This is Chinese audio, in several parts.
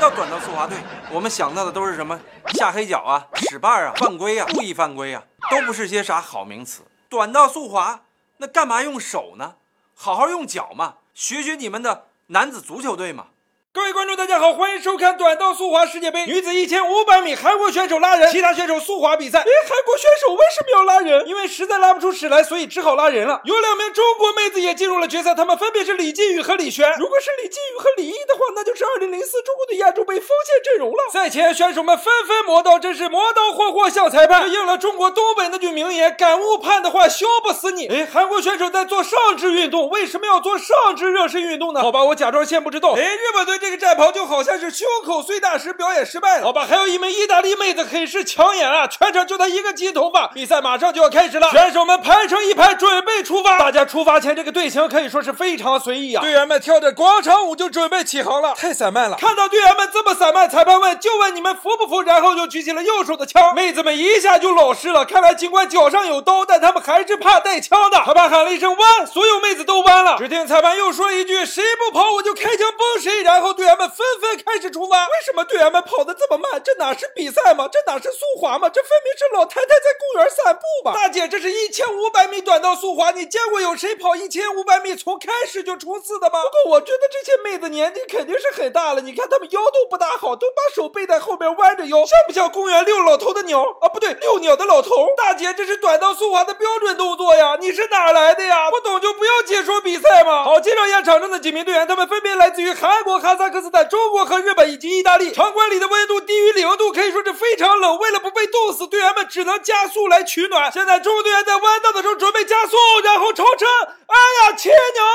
到短道速滑队，我们想到的都是什么下黑脚啊、使绊啊、犯规啊、故意犯规啊，都不是些啥好名词。短道速滑那干嘛用手呢？好好用脚嘛，学学你们的男子足球队嘛。各位观众，大家好，欢迎收看短道速滑世界杯女子一千五百米，韩国选手拉人，其他选手速滑比赛。哎，韩国选手为什么要拉人？因为实在拉不出屎来，所以只好拉人了。有两名中国妹子也进入了决赛，她们分别是李金宇和李璇。如果是李金宇和李毅的话，那就是二零零四中国队亚洲杯锋线阵容了。赛前选手们纷纷磨刀，真是磨刀霍霍向裁判。这应了中国东北那句名言：敢误判的话，削不死你。哎，韩国选手在做上肢运动，为什么要做上肢热身运动呢？好吧，我假装先不知道。哎，日本队这个战袍就好像是胸口碎大石，表演失败了。好吧，还有一名意大利妹子很是抢眼啊，全场就她一个金头发。比赛马上就要开始了，选手们排成一排，准备出发。大家出发前这个队形可以说是非常随意啊，队员们跳着广场舞就准备起航了，太散漫了。看到队员们这么散漫，裁判问就问你们服不服，然后就举起了右手的枪。妹子们一下就老实了，看来尽管脚上有刀，但他们还是怕带枪的。裁判喊了一声弯，所有妹子都弯了。只听裁判又说了一句：谁不跑我就开枪崩谁。然后队员们纷纷开始出发。为什么队员们跑得这么慢？这哪是比赛吗？这哪是速滑吗？这分明是老太太在公园散步吧？大姐，这是一千五百米短道速滑，你见过有谁跑一千五百米从开始就冲刺的吗？不过我觉得这些妹子年纪肯定是很大了，你看她们腰都不大好，都把手背在后边弯着腰，像不像公园遛老头的鸟啊？不对，遛鸟的老头。大姐，这是短道速滑的标准动作呀，你是哪来的呀？不懂就不要解说比赛嘛。好，介绍一下场上的几名队员，他们分别来自于韩国、哈萨克斯在、中国和日本以及意大利。场馆里的温度低于零度，可以说是非常冷。为了不被冻死，队员们只能加速来取暖。现在中国队员在弯道的时候准备加速，然后超车。哎呀，亲娘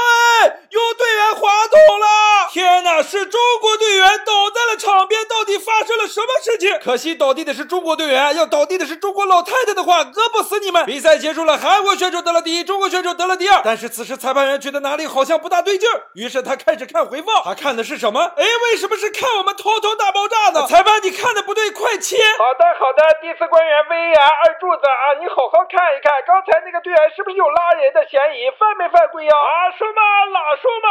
哎！有队员滑倒了！天哪，是中国队员倒场边，到底发生了什么事情？可惜倒地的是中国队员，要倒地的是中国老太太的话，饿不死你们！比赛结束了，韩国选手得了第一，中国选手得了第二。但是此时裁判员觉得哪里好像不大对劲儿，于是他开始看回放。他看的是什么？哎，为什么是看我们头头大爆炸呢？裁判，你看的不对，快切！好的，好的，第四官员 VAR 二柱子啊，你好好看一看，刚才那个队员是不是有拉人的嫌疑？犯没犯规啊？啊，什么拉手吗？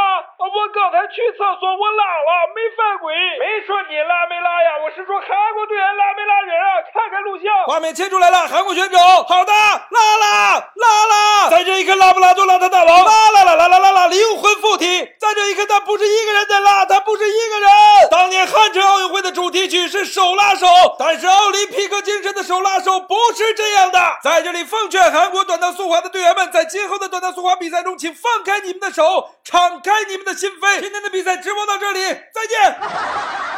我刚才去厕所，我拉了，没犯规。没说你拉没拉呀，我是说韩国队员拉没拉人啊？看看录像。画面切出来了，韩国选手，好的，拉了，拉了，在这一刻拉不拉就拉他大王，拉了，拉拉拉拉拉，灵魂附体，在这一刻他不是一个人在拉，他不是一个人。当年汉城奥运会的主题曲是手拉手，但是奥林匹克精神的手拉手不是这样的。在这里奉劝韩国短道速滑的队员们，在今后的短道速滑比赛中，请放开你们的手，敞开你们的心扉。今天的比赛直播到这里，再见。